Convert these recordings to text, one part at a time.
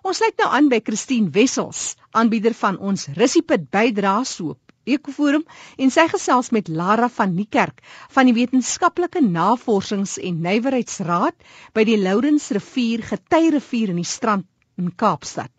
Ons sluit nou aan by Christine Wessels, aanbieder van ons Russiepit bydraesoop Ekoforum en sy gesels met Lara van Niekerk van die Wetenskaplike Navorsings en Nywerheidsraad by die Lourens Rivier Getyrivier in die Strand in Kaapstad.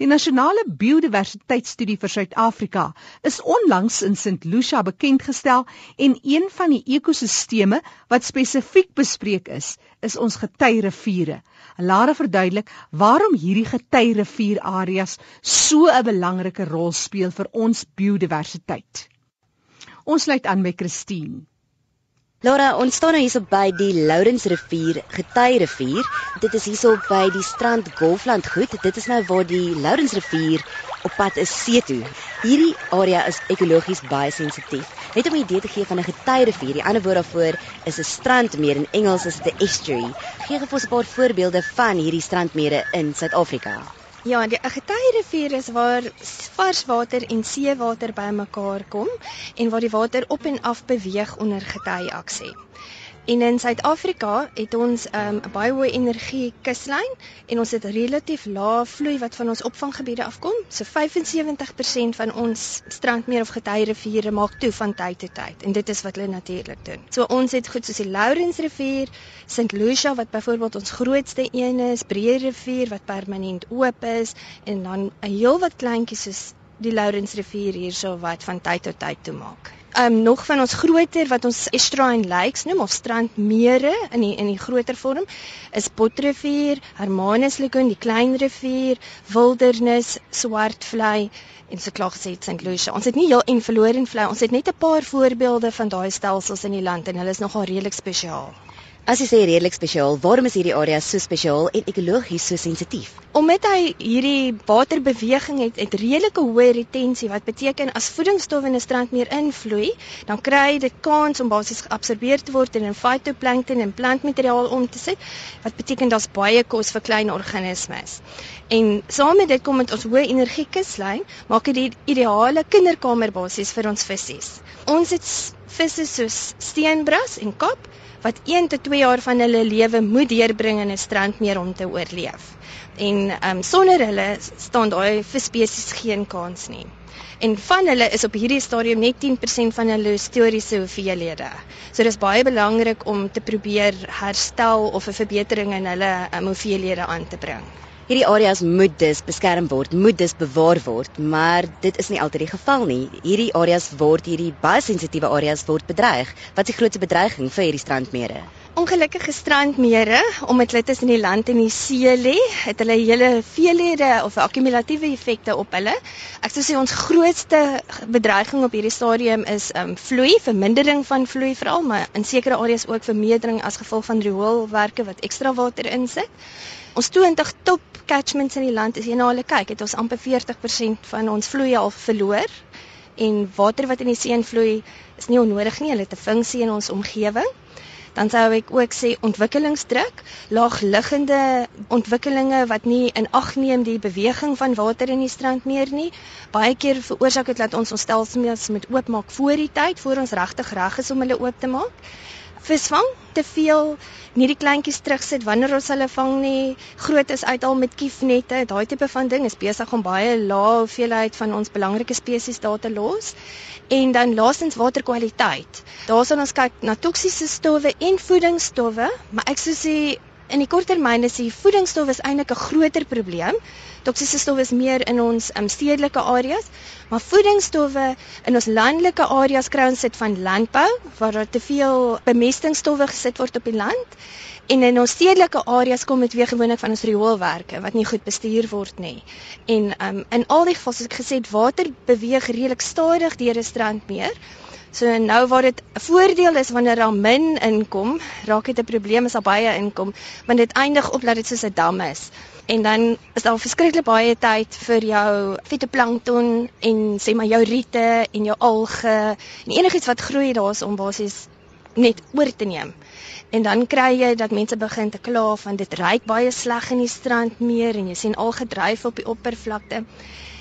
Die nasionale biodiversiteitsstudie vir Suid-Afrika is onlangs in St. Lucia bekend gestel en een van die ekosisteme wat spesifiek bespreek is, is ons Getyriviere. Lara verduidelik waarom hierdie getyrivierareas so 'n belangrike rol speel vir ons biodiversiteit. Ons sluit aan by Christine. Laura, ons staan nou hierso by die Lourensrivier, Getyrivier. Dit is hierso by die strand Golfland goed. Dit is nou waar die Lourensrivier op pad is see toe. Hierdie area is ekologies baie sensitief. Net om 'n idee te gee van 'n getyrivier, die ander woord daarvoor is 'n strandmeer in Engels is 'n estuary. Gee gou 'n paar voorbeelde van hierdie strandmere in Suid-Afrika. Ja, die getyrivier is waar vars water en seewater bymekaar kom en waar die water op en af beweeg onder getyaksie. En in Suid-Afrika het ons 'n um, baie hoë energie kuslyn en ons het relatief lae vloei wat van ons opvanggebiede afkom. So 75% van ons strandmeer of getyriviere maak toe van tyd tot tyd en dit is wat hulle natuurlik doen. So ons het goed soos die Lourensrivier, St. Lucia wat byvoorbeeld ons grootste een is, Breë rivier wat permanent oop is en dan 'n heel wat kleintjies soos die Lourensrivier hierso wat van tyd tot tyd toe maak um nog van ons groter wat ons estuarine lakes noem of strandmere in die in die groter vorm is Potrivier, Hermanus Lagoon, die klein rivier, Wildernis, Swartvlei en so klaar gesê St. Lucia. Ons het nie heel en verloor en vlei, ons het net 'n paar voorbeelde van daai stelsels in die land en hulle is nogal redelik spesiaal. As jy sê redelik spesiaal, waarom is hierdie area so spesiaal en ekologies so sensitief? Omdat hy hierdie waterbeweging het, het redelike hoë retensie wat beteken as voedingsstowwe in 'n strandmeer invloei, dan kry dit kans om basies geabsorbeer te word en in phytoplankton en plantmateriaal om te sit, wat beteken daar's baie kos vir klein organismes. En saam met dit kom met ons hoë energie kuslyn, maak dit die ideale kinderkamer basies vir ons visse. Ons het visse soos steenbras en kap wat 1 tot 2 jaar van hulle lewe moet deurbring in 'n strandmeer om te oorleef. En ehm um, sonder hulle staan daai visspesies geen kans nie. En van hulle is op hierdie stadium net 10% van hulle historiese hoeveelhede. So dis baie belangrik om te probeer herstel of 'n verbetering in hulle um, hoeveelhede aan te bring. Hierdie areas moet dus beskerm word, moet dus bewaar word, maar dit is nie altyd die geval nie. Hierdie areas word hierdie baie sensitiewe areas word bedreig. Wat is die grootste bedreiging vir hierdie strandmere? Ongelukkige strandmere, omdat hulle tussen die land en die see lê, het hulle hele veelhede of akkumulatiewe effekte op hulle. Ek sou sê ons grootste bedreiging op hierdie stadium is um vloei, vermindering van vloei veral, maar in sekere areas ook vermeerdering as gevolg van rioolwerke wat ekstra water insit. Ons 20 top catchments in die land as jy na hulle kyk, het ons amper 40% van ons vloei al verloor. En water wat in die see invloei is nie onnodig nie, hulle het 'n funksie in ons omgewing. Dan sou ek ook sê ontwikkelingsdruk, laagliggende ontwikkelinge wat nie in ag neem die beweging van water in die strand meer nie. Baie keer veroorsaak dit dat ons ons stelsels moet oopmaak voor die tyd, voor ons regtig reg is om hulle oop te maak visvang te veel nie die kleintjies terugsit wanneer ons hulle vang nie. Groot is uithaal met kiefnette. Daai tipe van ding is besig om baie lae hoeveelheid van ons belangrike spesies daar te los. En dan laastens waterkwaliteit. Daar sal ons kyk na toksiese stowwe en voedingsstowwe maar ek sou sê in die korttermyn is die voedingsstof is eintlik 'n groter probleem. Toksiese stowwe is meer in ons um, stedelike areas, maar voedingsstowwe in ons landelike areas kry ons dit van landbou waar daar te veel bemestingsstowwe gesit word op die land. En in ons stedelike areas kom dit weer gewoonlik van ons rioolwerke wat nie goed bestuur word nie. En um, in al die gevalle soos ek gesê het, water beweeg redelik stadig deur 'n strandmeer. So nou waar dit 'n voordeel is wanneer daar min inkom, raak dit 'n probleem as daar baie inkom, want dit eindig op dat dit soos 'n dam is. En dan is daar verskriklik baie tyd vir jou fitoplankton en sê maar jou riete en jou alge en enigiets wat groei daar's om basies net oor te neem. En dan kry jy dat mense begin te kla van dit ryk baie sleg in die strandmeer en jy sien al gedryf op die oppervlakte.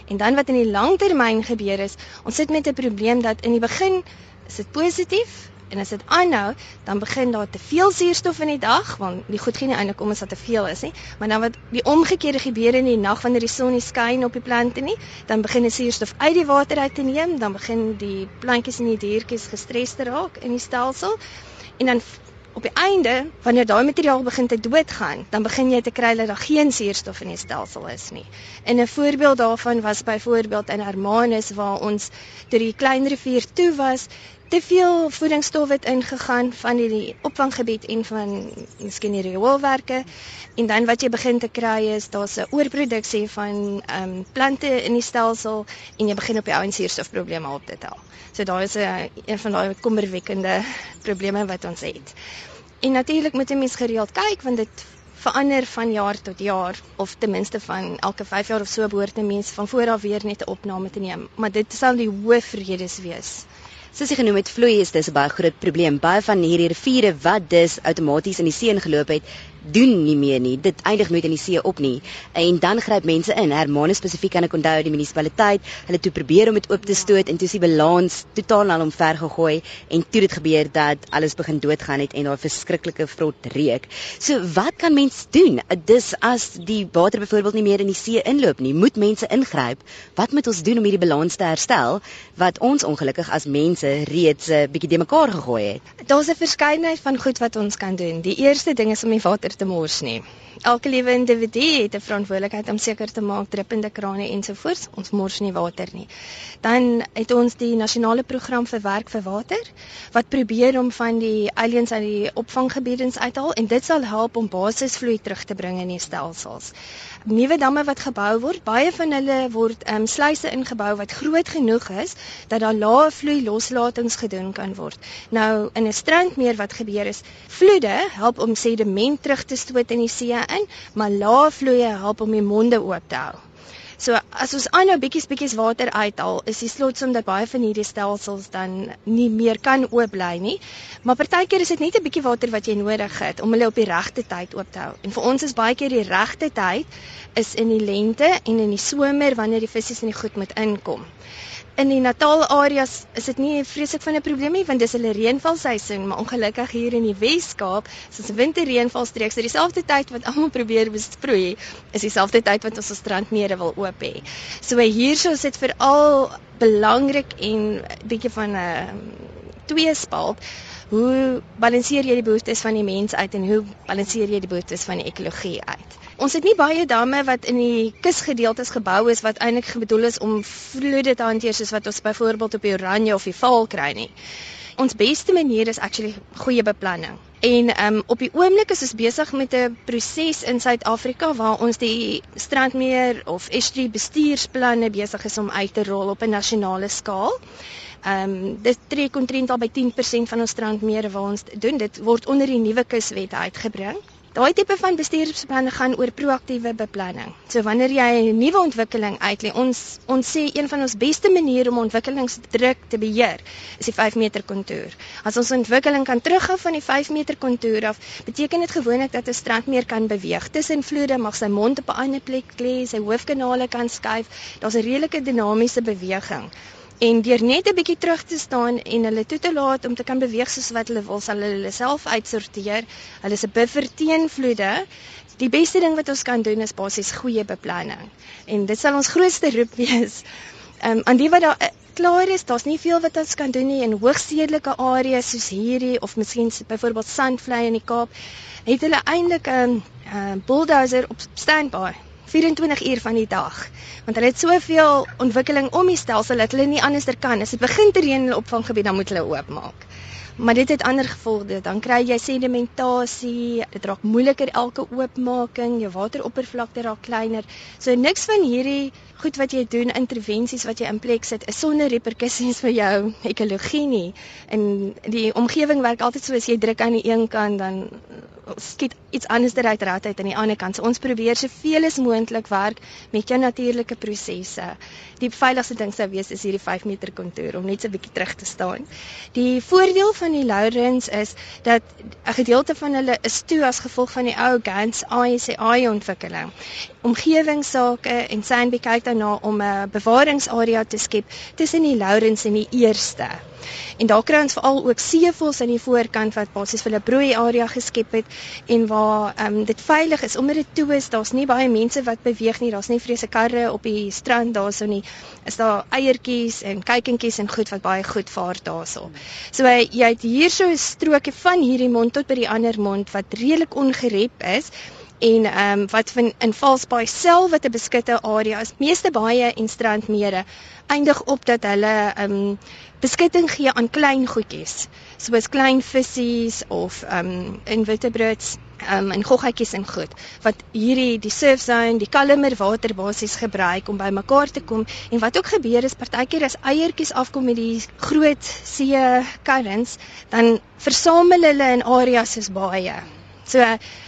En dan wat in die langtermyn gebeur is, ons sit met 'n probleem dat in die begin is dit positief, En as dit aanhou, dan begin daar te veel suurstof in die dag, want die goed gee nie eintlik om as dit te veel is nie, maar dan wat die omgekeerde gebeur in die nag wanneer die son nie skyn op die plante nie, dan begin die suurstof uit die water uit te neem, dan begin die plantjies en die diertjies gestres te raak in die stelsel. En dan op die einde wanneer daai materiaal begin te doodgaan, dan begin jy te kry dat daar geen suurstof in die stelsel is nie. En 'n voorbeeld daarvan was byvoorbeeld in Hermanus waar ons toe die klein rivier toe was, te veel voedingsstof het ingegaan van die, die opvanggebied en van miskien die rioolwerke en dan wat jy begin te kry is daar's 'n oorproduksie van ehm um, plante in die stelsel en jy begin op die ou en suurstofprobleme op te tel. So daar is 'n een van daai kommerwekkende probleme wat ons het. En natuurlik moet 'n mens gereeld kyk want dit verander van jaar tot jaar of ten minste van elke 5 jaar of so behoort 'n mens van voor af weer net 'n opname te neem, maar dit sal die hoofredes wees. Soos jy genoem het, vloei is dis 'n baie groot probleem. Baie van hierdie riviere wat dus outomaties in die see ingeloop het, doen nie meer nie. Dit eindig nooit in die see op nie. En dan gryp mense in. Hermanus spesifiek kan ek onthou die munisipaliteit, hulle toe probeer om dit oop te stoot en toe is die balans totaal al omver gegooi en toe dit gebeur dat alles begin doodgaan het en daar verskriklike vrot reuk. So wat kan mens doen? Dis as die water byvoorbeeld nie meer in die see inloop nie, moet mense ingryp. Wat moet ons doen om hierdie balans te herstel wat ons ongelukkig as mense reeds 'n uh, bietjie de mekaar gegooi het? Daar's 'n verskeidenheid van goed wat ons kan doen. Die eerste ding is om die water te mors nie. Elke liewe individu het 'n verantwoordelikheid om seker te maak drippende krane ensovoorts ons mors nie water nie. Dan het ons die nasionale program vir werk vir water wat probeer om van die aliens uit die opvanggebiede uithaal en dit sal help om basisvloei terug te bring in die stelsels nuwe damme wat gebou word. Baie van hulle word ehm um, sluise ingebou wat groot genoeg is dat daar lae vloei loslatings gedoen kan word. Nou in 'n strandmeer wat gebeur is, vloede help om sediment terug te stoot in die see in, maar lae vloeie help om die monde oop te hou. So as ons aanhou bietjies bietjies water uithaal, is die slotsom dat baie van hierdie stelsels dan nie meer kan oop bly nie. Maar partykeer is dit net 'n bietjie water wat jy nodig het om hulle op die regte tyd oop te hou. En vir ons is baie keer die regte tyd is in die lente en in die somer wanneer die visse in die goed moet inkom in die Natal areas is dit nie vreeslik van 'n probleem nie want dis hulle reënvalseisoen, maar ongelukkig hier in die Wes-Kaap, soos winterreënvalstreeks, is dieselfde tyd wat almal probeer besproei, is dieselfde tyd wat ons ons strandmeere wil oop hê. So hierso is dit veral belangrik en bietjie van 'n uh, tweespalt. Hoe balanseer jy die behoeftes van die mens uit en hoe balanseer jy die behoeftes van die ekologie uit? Ons het nie baie damme wat in die kusgedeeltes gebou is wat eintlik bedoel is om vloede te hanteer soos wat ons byvoorbeeld op die Oranje of die Vaal kry nie. Ons beste manier is actually goeie beplanning. En um op die oomblik is ons besig met 'n proses in Suid-Afrika waar ons die strandmeer of estuary bestuursplanne besig is om uit te rol op 'n nasionale skaal. Um dit tree kontrent al by 10% van ons strandmeere waar ons doen. Dit word onder die nuwe kuswette uitgebring. Daai tipe van bestuursplanne gaan oor proaktiewe beplanning. So wanneer jy 'n nuwe ontwikkeling uitlê, ons ons sê een van ons beste maniere om ontwikkelingsdruk te beheer is die 5 meter kontour. As ons ontwikkeling kan terughou van die 5 meter kontour af, beteken dit gewoonlik dat 'n strand meer kan beweeg. Tussen vloede mag sy mond op 'n ander plek lê, sy hoofkanale kan skuif. Daar's 'n redelike dinamiese beweging. En deur net 'n bietjie terug te staan en hulle toe te laat om te kan beweeg soos wat hulle wil, sal hulle self uitsorteer. Hulle is 'n buffer teen vloede. Die beste ding wat ons kan doen is basies goeie beplanning. En dit sal ons grootste roep wees. Ehm um, aan die wat daar uh, klaar is, daar's nie veel wat ons kan doen nie in hoogstedelike areas soos hierdie of miskien byvoorbeeld Sandvlei in die Kaap, het hulle eintlik 'n um, uh, bulldozer op standby 24 uur van die dag. Want hulle het soveel ontwikkeling om die stelsel dat hulle nie anderster kan. As dit begin te reën in die opvanggebied, dan moet hulle oopmaak. Maar dit het ander gevolge. Dan kry jy sedimentasie, dit raak moeiliker elke oopmaking, jou wateroppervlakte raak kleiner. So niks van hierdie goed wat jy doen, intervensies wat jy in plek sit, is sonder reperkusies vir jou ekologie nie. En die omgewing werk altyd so as jy druk aan die een kant dan skiet iets anders uit raad uit aan die ander kant. So ons probeer soveel as moontlik werk met jou natuurlike prosesse. Die veiligste ding sou wees is hierdie 5 meter kontour om net so 'n bietjie terug te staan. Die voordeel van die Lourens is dat 'n gedeelte van hulle is toe as gevolg van die ou GANS ICI ontwikkeling. Omgewingsake en Sandby kyk daarna om 'n bewaringsarea te skep tussen die Lourens en die eerste. En daar kry ons veral ook seevoëls aan die voorkant wat basies vir 'n broei area geskep het en waar ehm um, dit veilig is omdat dit toe is. Daar's nie baie mense wat beweeg nie. Daar's nie vreese karre op die strand daarso nie. Is daar eiertjies en kykentjies en goed wat baie goed vaar daarso. So jy het hier so 'n strokie van hierdie mond tot by die ander mond wat redelik ongerep is en ehm um, wat van in Valsbaai self wat 'n beskutte area is. Meeste baie en strandmere eindig op dat hulle ehm um, beskutting gee aan klein goedjies soos klein visse of ehm um, invertebrates um, en goggetjies en goed wat hierdie die surf zone, die kalmer water basies gebruik om bymekaar te kom. En wat ook gebeur is partykeer as eiertjies afkom met die groot see currents dan versamel hulle in areas soos baie So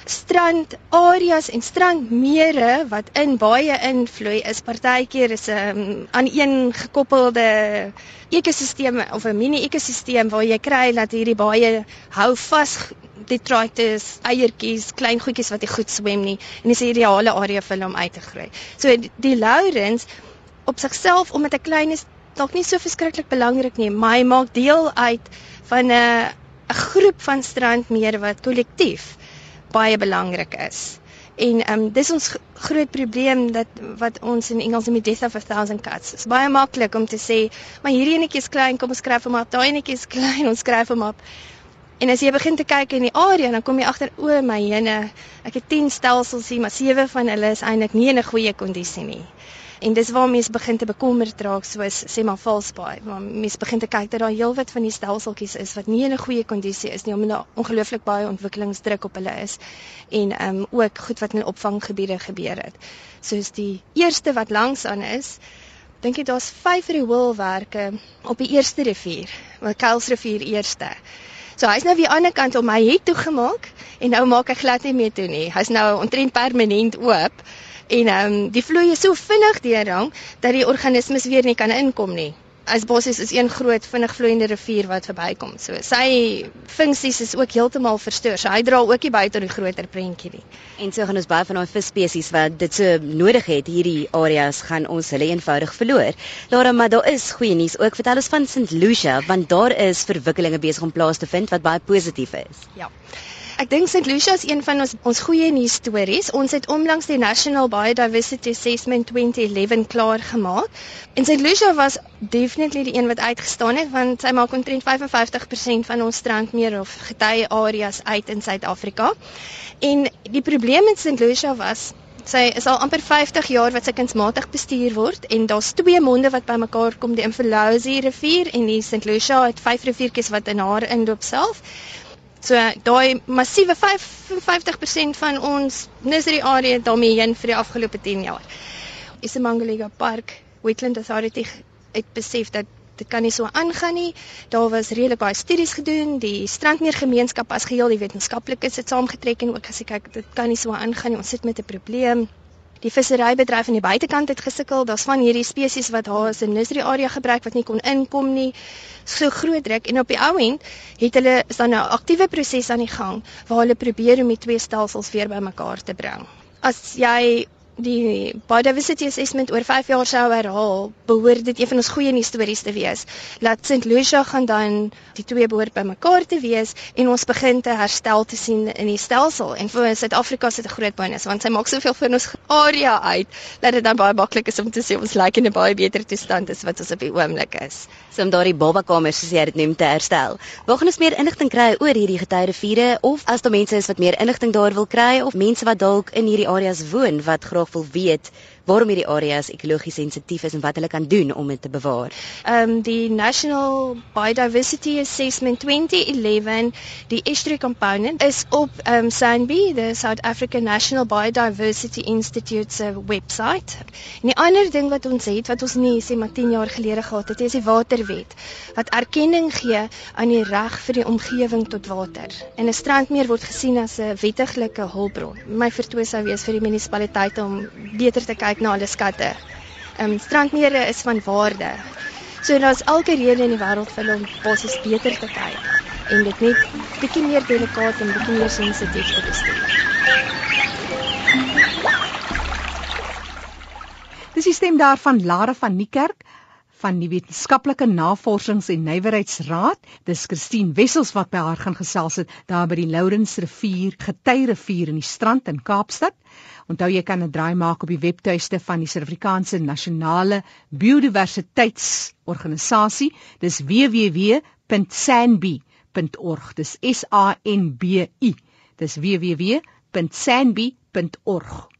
strand areas en strandmere wat in baie invloei is partykeer is 'n um, ehm, aan een gekoppelde ekosisteem of 'n mini ekosisteem waar jy kry dat hierdie baie hou vas detritus, eiertjies, klein goedjies wat nie goed swem nie en dis 'n ideale area vir hulle om uit te groei. So die, Lourens op sigself omdat 'n klein is dalk nie so verskriklik belangrik nie, maar hy maak deel uit van 'n 'n groep van strandmere wat kollektief baie belangrik is. En ehm um, dis ons groot probleem dat wat ons in Engels noem death of a thousand cuts. Dit is baie maklik om te sê, maar hierdie enetjie is klein, kom ons skryf hom op. Daai enetjie is klein, ons skryf hom op. En as jy begin te kyk in die area, dan kom jy agter o my jene, ek het 10 stelsels hier, maar 7 van hulle is eintlik nie in 'n goeie kondisie nie. En dis waar mense begin te bekommerd raak soos sê maar valsbaai. Waar mense begin te kyk dat daar heelwat van die stelseltjies is wat nie in 'n goeie kondisie is nie omdat daar ongelooflik baie ontwikkelingsdruk op hulle is en ehm um, ook goed wat in opvanggebiede gebeur het. Soos die eerste wat langs aan is, dink ek daar's 5 rioolwerke op die eerste rivier, die Kuilsrivier eerste. So hy's nou weer aan die ander kant om my het toegemaak en nou maak hy glad nie meer toe nie. Hy's nou omtrent permanent oop. En ehm um, die vloei is so vinnig deurrang dat die organismes weer nie kan inkom nie. As basies is een groot vinnig vloeiende rivier wat verbykom. So sy funksies is ook heeltemal verstoor. So hy dra ook nie by tot die groter prentjie nie. En so gaan ons baie van daai visspesies wat dit so nodig het hierdie areas gaan ons hulle eenvoudig verloor. Lara, maar daar is goeie nuus ook. Vertel ons van St. Lucia want daar is verwikkelinge besig om plaas te vind wat baie positief is. Ja. Ek dink St. Lucia is een van ons ons goeie nuus stories. Ons het onlangs die National Biodiversity Assessment 2011 klaar gemaak. En St. Lucia was definitely die een wat uitgestaan het want sy maak omtrent 55% van ons strandmeer of getye areas uit in Suid-Afrika. En die probleem met St. Lucia was Sy is al amper 50 jaar wat sy kunsmatig bestuur word en daar's twee monde wat bymekaar kom, die Inverlosie rivier en die St. Lucia het vyf riviertjies wat in haar inloop self. So daai massiewe 55% van ons nursery area daarmee heen vir die afgelope 10 jaar. Isimangaliga Park Wetland Authority het besef dat dit kan nie so aangaan nie. Daar was redelik baie studies gedoen, die strandmeergemeenskap as geheel, die wetenskaplikes het saamgetrek en ook gesê kyk, dit kan nie so aangaan nie. Ons sit met 'n probleem die visserybedryf aan die buitekant het gesukkel. Daar's van hierdie spesies wat haar as 'n nursery area gebruik wat nie kon inkom nie. So groot druk en op die ou end het hulle is dan 'n aktiewe proses aan die gang waar hulle probeer om die twee stelsels weer bymekaar te bring. As jy die biodiversity assessment oor 5 jaar sou herhaal, behoort dit een van ons goeie nuus stories te wees. Laat St. Lucia gaan dan die twee behoort bymekaar te wees en ons begin te herstel te sien in die stelsel. En vir Suid-Afrika is dit 'n groot bonus want sy maak soveel vir ons area uit dat dit dan baie maklik is om te sê ons lyk in 'n baie beter toestand as wat ons op die oomblik is. So om daardie babakamers soos jy dit noem te herstel. Waar gaan ons meer inligting kry oor hierdie getuide vure of as daar mense is wat meer inligting daar wil kry of mense wat dalk in hierdie areas woon wat graag wil weet waarom hierdie areas ekologies sensitief is en wat hulle kan doen om dit te bewaar. Ehm um, die National Biodiversity Assessment 2011, die estuary component is op ehm um, SANBI, the South African National Biodiversity Institute se website. En die ander ding wat ons het wat ons nie sê maar 10 jaar gelede gehad het, is die waterwet wat erkenning gee aan die reg vir die omgewing tot water. En 'n strandmeer word gesien as 'n wettiglike hulpbron. My vertoë sou wees vir die munisipaliteite om beter te kyk kyk na hulle skatte. Ehm um, strandmere is van waarde. So daar's elke rede in die wêreld vir hulle om basies beter te kyk en dit net bietjie meer delikaat en bietjie meer sensitief te bestuur. Dis die stem daarvan Lara van Niekerk van die Wetenskaplike Navorsings en Nywerheidsraad. Dis Christine Wessels wat by haar gaan gesels het daar by die Lourens rivier, Getyrivier in die strand in Kaapstad. Onthou jy kan 'n draai maak op die webtuiste van die Suid-Afrikaanse Nasionale Biodiversiteitsorganisasie. Dis www.sanbi.org. Dis S A N B I. Dis www.sanbi.org.